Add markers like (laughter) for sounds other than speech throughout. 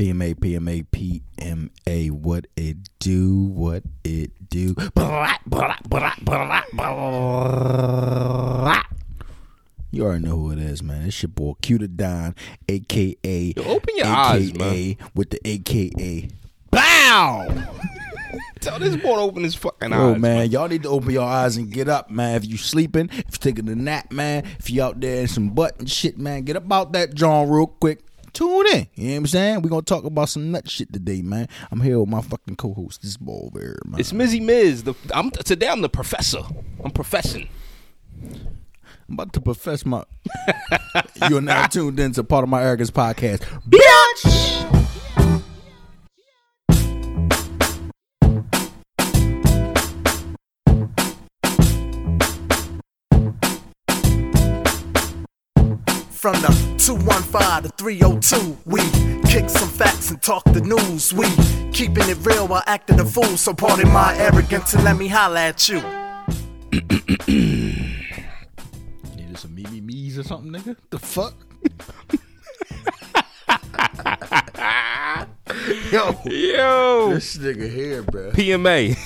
PMA, PMA, PMA. What it do? What it do? You already know who it is, man. It's your boy Q the Don, aka Yo, open your AKA eyes, man. with the AKA. Bow. (laughs) Tell this boy to open his fucking Oh eyes. man, y'all need to open your eyes and get up, man. If you sleeping, if you taking a nap, man, if you out there in some butt and shit, man, get up out that John real quick. Tune in. You know what I'm saying? We're gonna talk about some nut shit today, man. I'm here with my fucking co-host, this ball over here, man. It's Mizzy Miz. The, I'm, today I'm the professor. I'm professing. I'm about to profess my (laughs) You are now tuned in to pardon my arrogance podcast. Bitch! From the 215 to 302, we kick some facts and talk the news. We keeping it real while acting a fool. So pardon my arrogance and let me holla at you. Needed some me me me's or something, nigga? The fuck? (laughs) Yo, Yo, this nigga here, bro. PMA.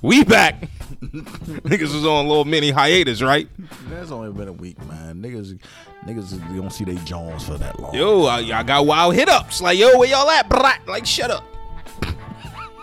We back. (laughs) Niggas was on a little mini hiatus, right? That's only been a week, man. Niggas, niggas don't see they Jones for that long. Yo, I, I got wild hit ups. Like, yo, where y'all at? Brat? Like, shut up.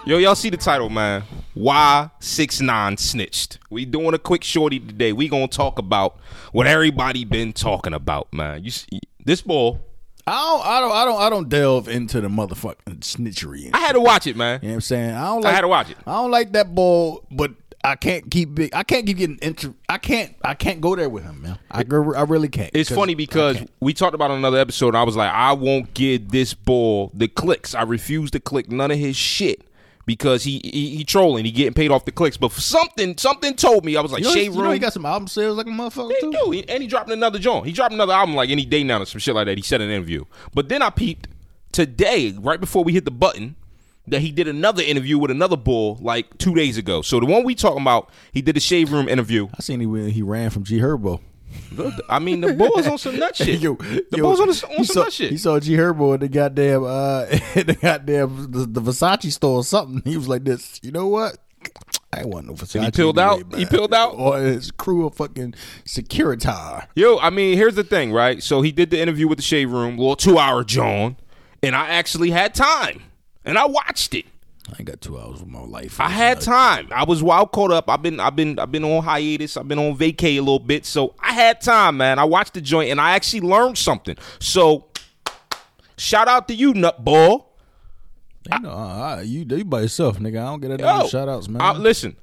Yo, y'all see the title, man. Why six nine snitched? We doing a quick shorty today. We gonna talk about what everybody been talking about, man. You see, this ball. I don't, I don't, I don't, I don't delve into the motherfucking snitchery. I had to watch it, man. You know what I'm saying? I don't I like. had to watch it. I don't like that ball, but I can't keep big. I can't keep getting inter. I can't. I can't go there with him, man. I, I really can't. It's funny because we talked about another episode. And I was like, I won't give this ball the clicks. I refuse to click none of his shit because he he, he trolling. He getting paid off the clicks. But for something something told me I was like, you know, shade you room. know he got some album sales like a motherfucker He too. do. He- and he dropped another joint. He dropped another album like any day now or some shit like that. He said in an interview. But then I peeped today, right before we hit the button, that he did another interview with another bull like two days ago. So the one we talking about, he did a shade room interview. I seen he when he ran from G Herbo. I mean, the bull's on some nut (laughs) shit. Yo, the yo, bull's on, the, on some saw, nut shit. He saw G Herbo at the goddamn, uh, (laughs) the goddamn the, the Versace store or something. He was like this. You know what? I want no Versace. he peeled out? He peeled out? Or his crew of fucking Securitar. Yo, I mean, here's the thing, right? So he did the interview with the shade room, little two hour John, and I actually had time, and I watched it. I ain't got two hours of my life. I had time. I was wild caught up. I've been, I've been, I've been on hiatus. I've been on vacay a little bit, so I had time, man. I watched the joint, and I actually learned something. So, shout out to you, nutball. You know, uh, you you by yourself, nigga. I don't get any Yo, shout outs, man. I- listen,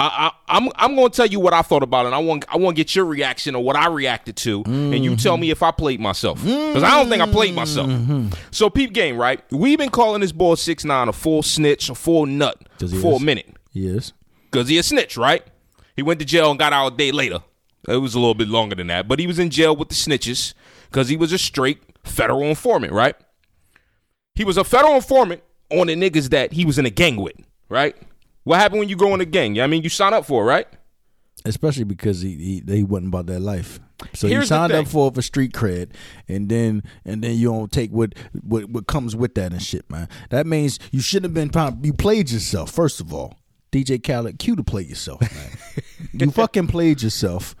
I, I, I'm I'm going to tell you what I thought about it. And I want I want to get your reaction or what I reacted to, and you tell me if I played myself because I don't think I played myself. So peep game, right? We've been calling this boy six nine a full snitch, a full nut for is? a minute yes. because he a snitch, right? He went to jail and got out a day later. It was a little bit longer than that, but he was in jail with the snitches because he was a straight federal informant, right? He was a federal informant on the niggas that he was in a gang with, right? What happened when you go in a gang? Yeah, I mean, you sign up for it, right? Especially because he, he they wasn't about that life. So Here's you signed up for for street cred, and then and then you don't take what what what comes with that and shit, man. That means you shouldn't have been. You played yourself first of all. DJ Khaled, cue to play yourself, man. (laughs) you fucking played yourself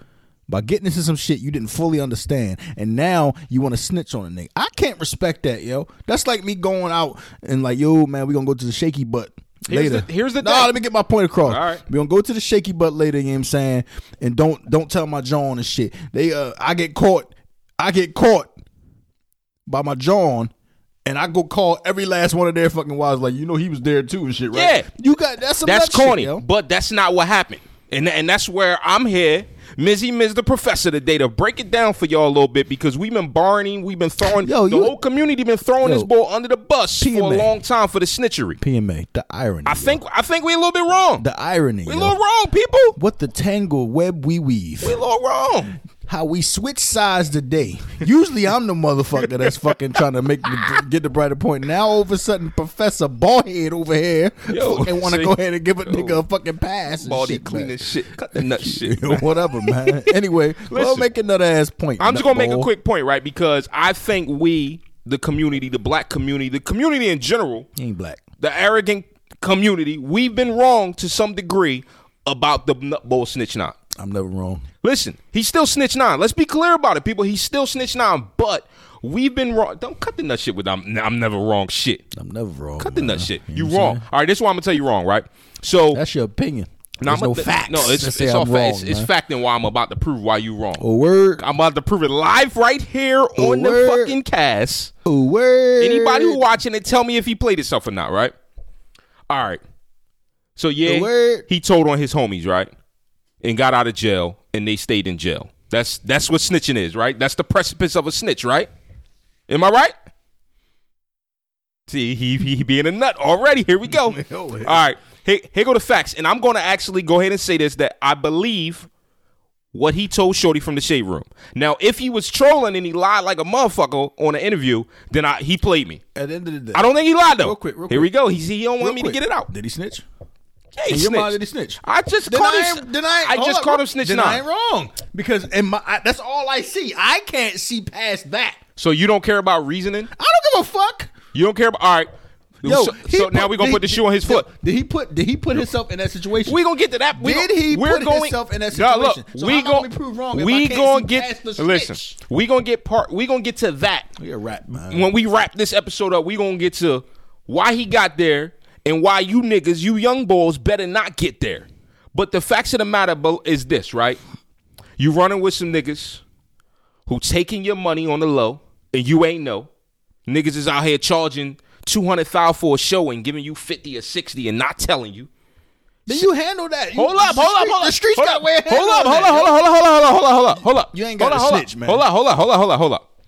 by getting into some shit you didn't fully understand, and now you want to snitch on a nigga. I can't respect that, yo. That's like me going out and like, yo, man, we gonna go to the shaky butt. Here's later. the- here's the nah, let me get my point across. All right. We're gonna go to the shaky butt later, you know what I'm saying? And don't don't tell my John and shit. They uh I get caught. I get caught by my John. And I go call every last one of their fucking wives, like you know he was there too and shit, right? Yeah. you got that's some That's shit, corny, yo. but that's not what happened. And and that's where I'm here, Mizzy Miz the professor today to break it down for y'all a little bit because we've been barning, we've been throwing Yo, the you- whole community been throwing Yo, this ball under the bus for a long time for the snitchery. PMA, the irony. I yo. think I think we a little bit wrong. the irony. we a little wrong, people. What the tangle web we weave. We a little wrong. How we switch sides today. Usually I'm the motherfucker that's fucking trying to make the, get the brighter point. Now all of a sudden Professor Ballhead over here Yo, fucking want to go ahead and give a nigga a fucking pass. and Baldy shit, clean man. as shit. Cut the nut shit. (laughs) Yo, Whatever, man. (laughs) Anyway, we'll make another ass point. I'm just gonna make a quick point, right? Because I think we the community, the black community, the community in general, He ain't black. the arrogant community, we've been wrong to some degree about the nutball snitch nine. I'm never wrong. Listen, he's still snitch nine. Let's be clear about it, people. He's still snitch nine, but we've been wrong. Don't cut the nut shit with I'm, I'm never wrong shit. I'm never wrong. Cut the man. nut shit. know You what wrong. All right, this is why I'm gonna tell you wrong, right? So That's your opinion. There's I'm no a- th- facts. No, it's, it's all facts. wrong, It's man. facting why I'm about to prove why you wrong. A word. I'm about to prove it live right here on the fucking cast. A word. Anybody who watching it, tell me if he played himself or not, right? All right. So yeah, he told on his homies, right? And got out of jail, and they stayed in jail. That's that's what snitching is, right? That's the precipice of a snitch, right? Am I right? See, he he being a nut already. Here we go. (laughs) All right, here, here go the facts, and I'm going to actually go ahead and say this that I believe what he told Shorty from the shade room. Now, if he was trolling and he lied like a motherfucker on an interview, then I, he played me. At the end of the day. I don't think he lied though. Real quick, real Here we quick. go. He, he don't want me quick. to get it out. Did he snitch? Yeah, he In your mind, snitched. did he snitch? I just Then caught I him. then I, I just up, caught him snitching. Then I ain't wrong because in my I, that's all I see. I can't see past that. So you don't care about reasoning? I don't give a fuck. You don't care about. All right. Yo, so so now we're gonna put the shoe on his foot. Did he put? Did he put himself in that situation? We gonna get to that. We Did he we're put going, himself in that Nah, situation? look, So we how gon- can prove wrong We gonna get. Listen, we gonna get part. We gonna get to that We a rap man. when we wrap this episode up. We gonna get to why he got there and why you niggas, you young boys, better not get there. But the facts of the matter is this, right? You running with some niggas who taking your money on the low and you ain't know. Niggas is out here charging two hundred thousand for a show and giving you fifty or sixty and not telling you. Then you handle that. You- Hold up, hold up, hold up. The streets hold got up, way Hold up, hold up, hold up, hold up, hold up, hold up, hold up, hold up. You ain't up, hold up, snitch, man. Hold up, hold up, hold up, hold up, hold up.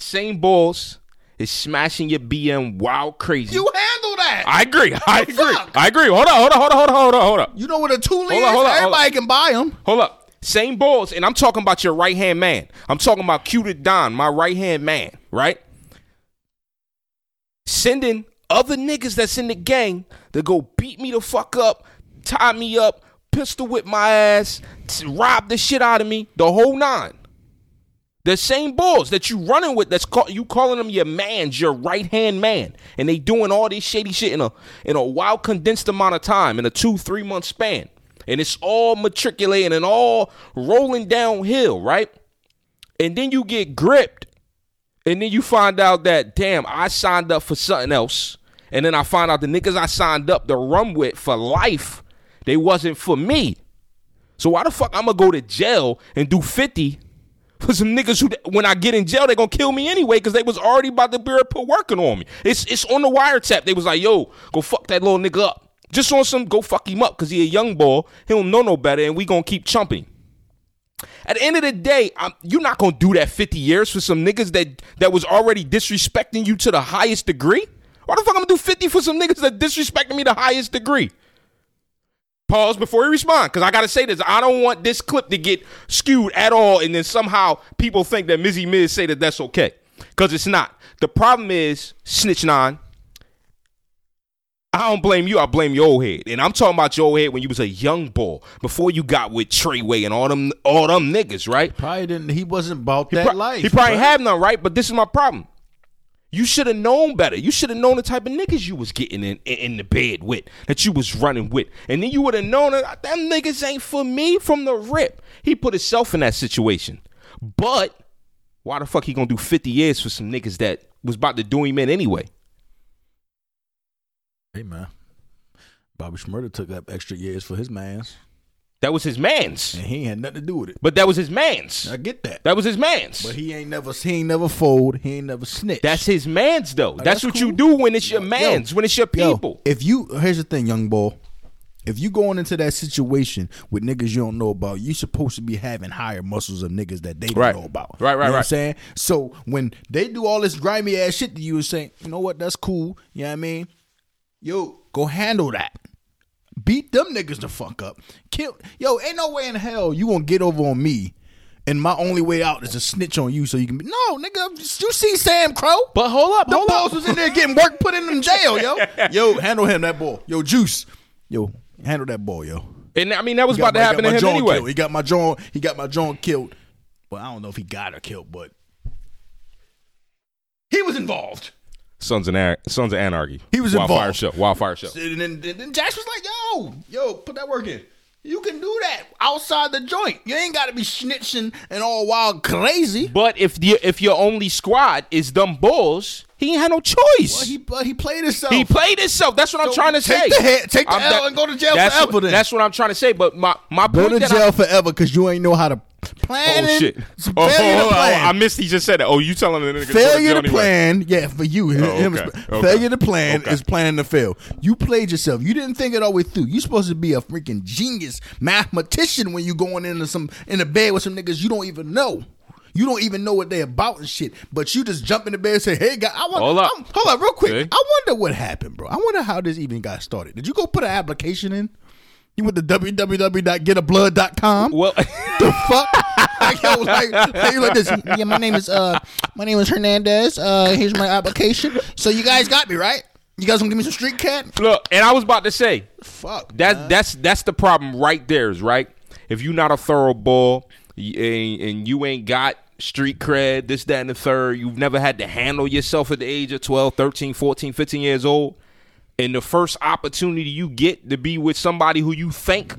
Same balls is smashing your BM wild crazy. You handle that. I agree. I agree. fuck? I agree. Hold up, hold up, hold up, hold up, hold up, hold up. you know what a Hold is? on, hold on, Everybody can buy them. Hold up. Same balls, and I'm talking about your right hand man. I'm talking about to Don, my right hand man, right? Sending other niggas that's in the gang to go beat me the fuck up, tie me up, pistol whip my ass, rob the shit out of me, the whole nine. The same balls that you running with, that's call, you calling them your mans, your right hand man, and they doing all this shady shit in a in a wild condensed amount of time in a two three month span, and it's all matriculating and all rolling downhill, right? And then you get gripped, and then you find out that damn, I signed up for something else, and then I find out the niggas I signed up to run with for life, they wasn't for me. So why the fuck I'm gonna go to jail and do fifty? For some niggas who, when I get in jail, they gonna kill me anyway because they was already about to be put working on me. It's it's on the wiretap. They was like, yo, go fuck that little nigga up. Just on some, go fuck him up because he a young boy. He don't know no better, and we gonna keep chumping. At the end of the day, I'm, you're not gonna do that 50 years for some niggas that that was already disrespecting you to the highest degree. Why the fuck I'm gonna do 50 for some niggas that disrespecting me to the highest degree? Pause before you respond, because I gotta say this. I don't want this clip to get skewed at all, and then somehow people think that Mizzy Miz say that that's okay, because it's not. The problem is Snitch Nine. I don't blame you. I blame your old head, and I'm talking about your old head when you was a young boy before you got with Treyway and all them all them niggas, right? Probably didn't. He wasn't about He, that pro- life. he probably bruh. have none, right? But this is my problem. You should have known better. You should have known the type of niggas you was getting in, in, in the bed with, that you was running with. And then you would have known that them niggas ain't for me from the rip. He put himself in that situation. But why the fuck he gonna do 50 years for some niggas that was about to do him in anyway? Hey man, Bobby Shmurda took up extra years for his mans, That was his man's. and he had nothing to do with it. But that was his man's. I get that, That was his man's. but he ain't never, he ain't never fold. He ain't never snitch. That's his man's though. That's, that's what cool. you do when it's your Yo, man's, when it's your Yo, people. if you here's the thing, young boy. If you going into that situation with niggas you don't know about, you supposed to be having higher muscles of niggas that they don't Right. know about. Right, right, you know What I'm saying so when they do all this grimy ass shit to you and say, you know what, that's cool. You know what I mean? Yo, go handle that. Beat them niggas the fuck up. Kill. Yo, ain't no way in hell you gonna get over on me. And my only way out is to snitch on you so you can be. No, nigga, you see SAMCRO? But hold up, The hold balls up. was in there getting work put in them jail, yo. (laughs) Yo, handle him that ball. Yo, Juice. Yo, handle that ball, yo. And I mean that was about to happen to him John anyway. killed. He got my John. He got my John killed. Well, I don't know if he got her killed, but he was involved. Sons of Anar- Sons of Anarchy. He was Wildfire involved. show. Wildfire show. And then, then, then Jax was like, "Yo, yo, put that work in. You can do that outside the joint. You ain't got to be snitching and all wild crazy." But if the if your only squad is them bulls, he ain't had no choice. But he, but he played himself. He played himself. That's what I'm trying to take say. the hit- take the I'm L and go to jail that's forever What, then. that's what I'm trying to say. But my my Go point to that jail I, forever because you ain't know how to plan. Oh shit! Oh, oh, oh to on. plan. I missed. He just said that. Oh, you telling the nigga to Failure to anyway. plan, yeah, for you. him- Oh, him okay. is- Okay. Failure to plan Okay. is planning to fail. You played yourself. You didn't think it all the way through. You supposed to be a freaking genius mathematician when you going into some in the bed with some niggas you don't even know. You don't even know what they about and shit. But you just jump in the bed and say, "Hey, guy, I want." Hold up. I'm- hold up, real quick. See? I wonder what happened, bro. I wonder how this even got started. Did you go put an application in? You went to www.getablood.com. Well, (laughs) the fuck? like, yo, like, like, you like this. Yeah, my name is uh, my name is Hernandez. Uh, here's my application. So you guys got me right. You guys gonna give me some street cat? look, and I was about to say Fuck. that that's that's the problem right there. Is right. If you're not a thorough ball and, and you ain't got street cred, this, that, and the third, you've never had to handle yourself at the age of 12, 13, 14, 15 years old, and the first opportunity you get to be with somebody who you think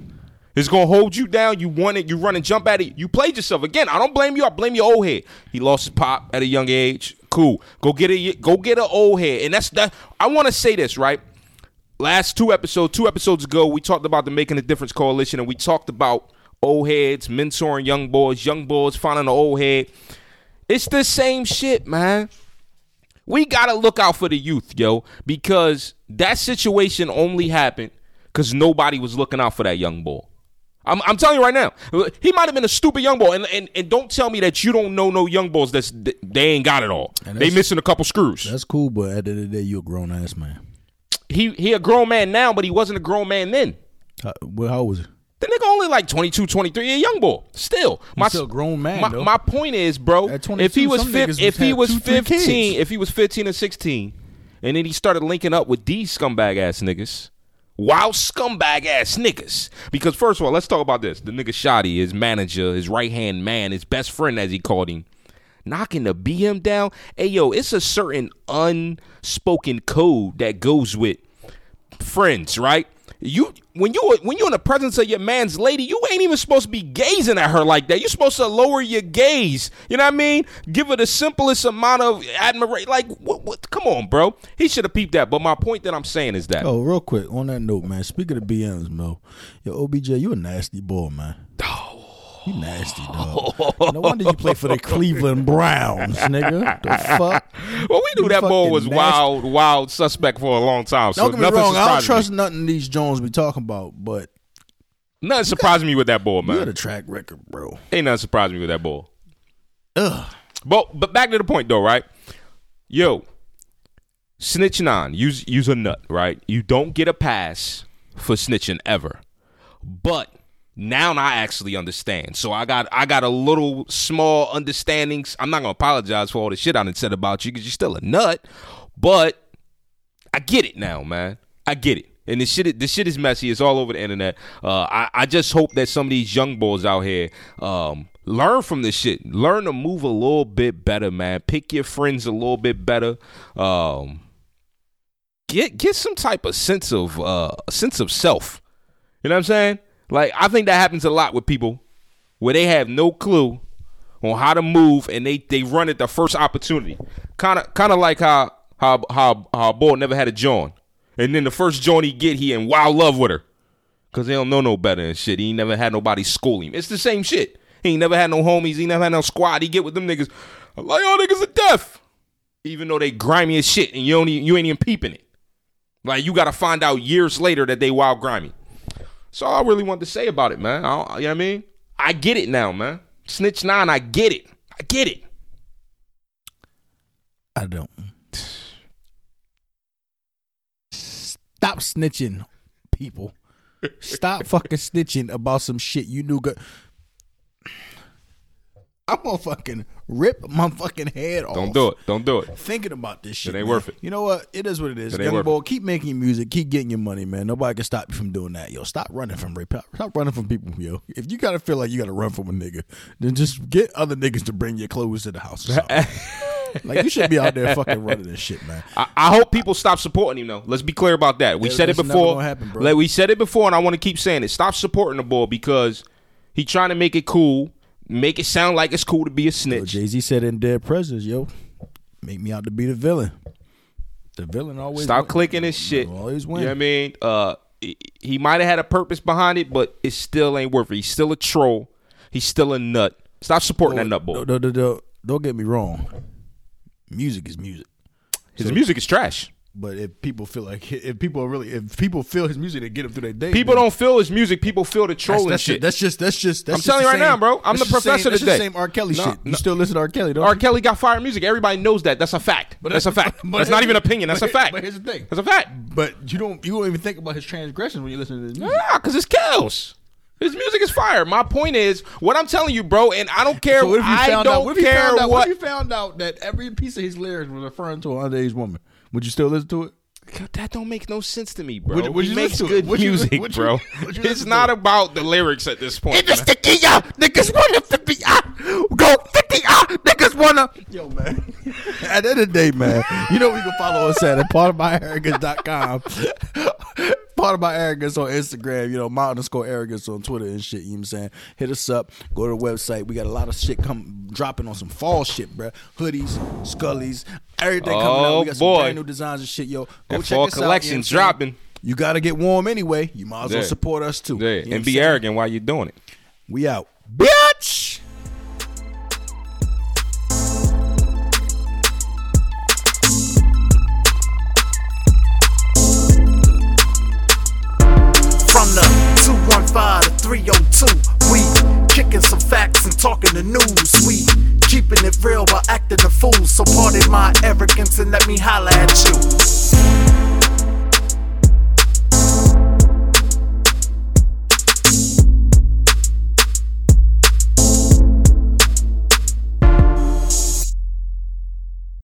is gonna hold you down, you want it, you run and jump at it, you played yourself. Again, I don't blame you, I blame your old head. He lost his pop at a young age. Cool. Go get a go get an old head. And that's that I wanna say this, right? last two episodes, two episodes ago, we talked about the Making a Difference Coalition, and we talked about old heads mentoring young boys, young boys finding an old head. It's the same shit, man. We gotta look out for the youth, yo, because that situation only happened because nobody was looking out for that young boy. I'm, I'm telling you right now, he might have been a stupid young boy, and, and and don't tell me that you don't know no young boys that's they ain't got it all. They missing a couple screws. That's cool, but at the end of the day, you a grown ass man. He he a grown man now, but he wasn't a grown man then. How, well, how was he? The nigga only like 22, 23, a young boy. Still. My, still a grown man, My, my point is, bro, if he was niggas if he was two, three 15, kids. if he was 15 or 16, and then he started linking up with these scumbag ass niggas, wild scumbag ass niggas. Because first of all, let's talk about this. The nigga Shotti, his manager, his right hand man, his best friend as he called him, knocking the BM down. Hey yo, it's a certain unspoken code that goes with friends, right? You when you when you're in the presence of your man's lady, you ain't even supposed to be gazing at her like that. You're supposed to lower your gaze. You know what I mean? Give her the simplest amount of admiration. Like, what, what? Come on, bro. He should have peeped that. But my point that I'm saying is that Oh, real quick on that note, man. Speaking of BMs, Mo, yo, OBJ, you a nasty boy, man. You nasty dog. (laughs) No wonder you play for the Cleveland Browns, nigga. The fuck? well, we knew You that boy was nasty. wild, wild suspect for a long time. So Don't get me wrong. I don't trust me. nothing these Jones be talking about, but Nothing surprised me with that boy, man. you got a track record, bro. Ain't nothing surprised me with that boy. Ugh. But but back to the point though, right? Yo, snitching on, use use a nut, right? You don't get a pass for snitching ever. But now I actually understand. So I got I got a little small understandings. I'm not gonna apologize for all the shit I done said about you because you're still a nut. But I get it now, man. I get it. And this shit, this shit is messy. It's all over the internet. Uh, I, I just hope that some of these young boys out here um, learn from this shit. Learn to move a little bit better, man. Pick your friends a little bit better. Um, get get some type of sense of uh, sense of self. You know what I'm saying? Like I think that happens a lot with people where they have no clue on how to move and they they run at the first opportunity. Kind of kind of like how how how how boy never had a joint, and then the first joint he get he in wild love with her, cause they don't know no better and shit. He ain't never had nobody school him. It's the same shit. He ain't never had no homies. He never had no squad. He get with them niggas. Like y'all niggas are deaf, even though they grimy as shit, and you even, you ain't even peeping it. Like you got to find out years later that they wild grimy. So I really want to say about it, man. I you know what I mean? I get it now, man. Snitch nine, I get it. I get it. I don't. Stop snitching, people. Stop fucking snitching about some shit you knew. Go- I'm gonna fucking rip my fucking head off. Don't do it. Don't do it. Thinking about this shit. ain't man. worth it. You know what? It is what it is. It Young boy, keep making music, keep getting your money, man. Nobody can stop you from doing that, yo. Stop running from rape. Stop running from people, yo. If you gotta feel like you gotta run from a nigga, then just get other niggas to bring your clothes to the house. (laughs) Like you should be out there fucking running this shit, man. I, I hope people stop supporting him though. Let's be clear about that. We Yeah, said it before. happen, bro. Like, we said it before, and I want to keep saying it. Stop supporting the boy because he trying to make it cool, make it sound like it's cool to be a snitch. Jay Z said in Dead Presidents, yo, make me out to be the villain. The villain always Stop win. clicking his shit. Always You know what I mean? Uh, he, might have had a purpose behind it, but it still ain't worth it. He's still a troll. He's still a nut. Stop supporting that nut boy. Don't, don't, don't, don't get me wrong. Music is music. His music is trash. But if people feel like if people really if people feel his music, they get him through their day. People man. don't feel his music. People feel the That's, trolling that's, shit. Just, that's just that's just. That's I'm just telling you right same- now, bro. I'm the professor same, that's today. the same R. Kelly No, shit. You still listen to R. Kelly, don't R. Kelly got fire music. Everybody knows that. That's a fact. But that's a fact. but that's not even opinion. That's but a fact. But here's the thing. That's a fact. But you don't you don't even think about his transgressions when you listen to his music. Yeah, because it's chaos. His music is fire. My point is, what I'm telling you, bro, and I don't care. So what if you I found don't out? What if you care found out? what. What if you found out that every piece of his lyrics was referring to an underage woman? Would you still listen to it? that don't make no sense to me, bro. Would- would he you makes listen to it? good Would you- music, would you- bro. would you It's not about the lyrics at this point. It's sticky, y'all. Niggas wanna 50, ah. Go 50, ah. Niggas wanna. Yo, man. At the end of the day, man, you know we can follow us at (laughs) partofmyarrogance.com. Pardon my arrogance on Instagram, you know, my underscore arrogance on Twitter and shit. You know what I'm saying? Hit us up. Go to the website. We got a lot of shit come dropping on some fall shit, bro. Hoodies, scullies, everything coming out. Oh, We got some boy. brand new designs and shit, yo. Go That check fall us out, you know collection's what dropping. You got to get warm anyway. You might as well Yeah. support us too. Yeah, You know and be arrogant while you're doing it. We out. Bitch!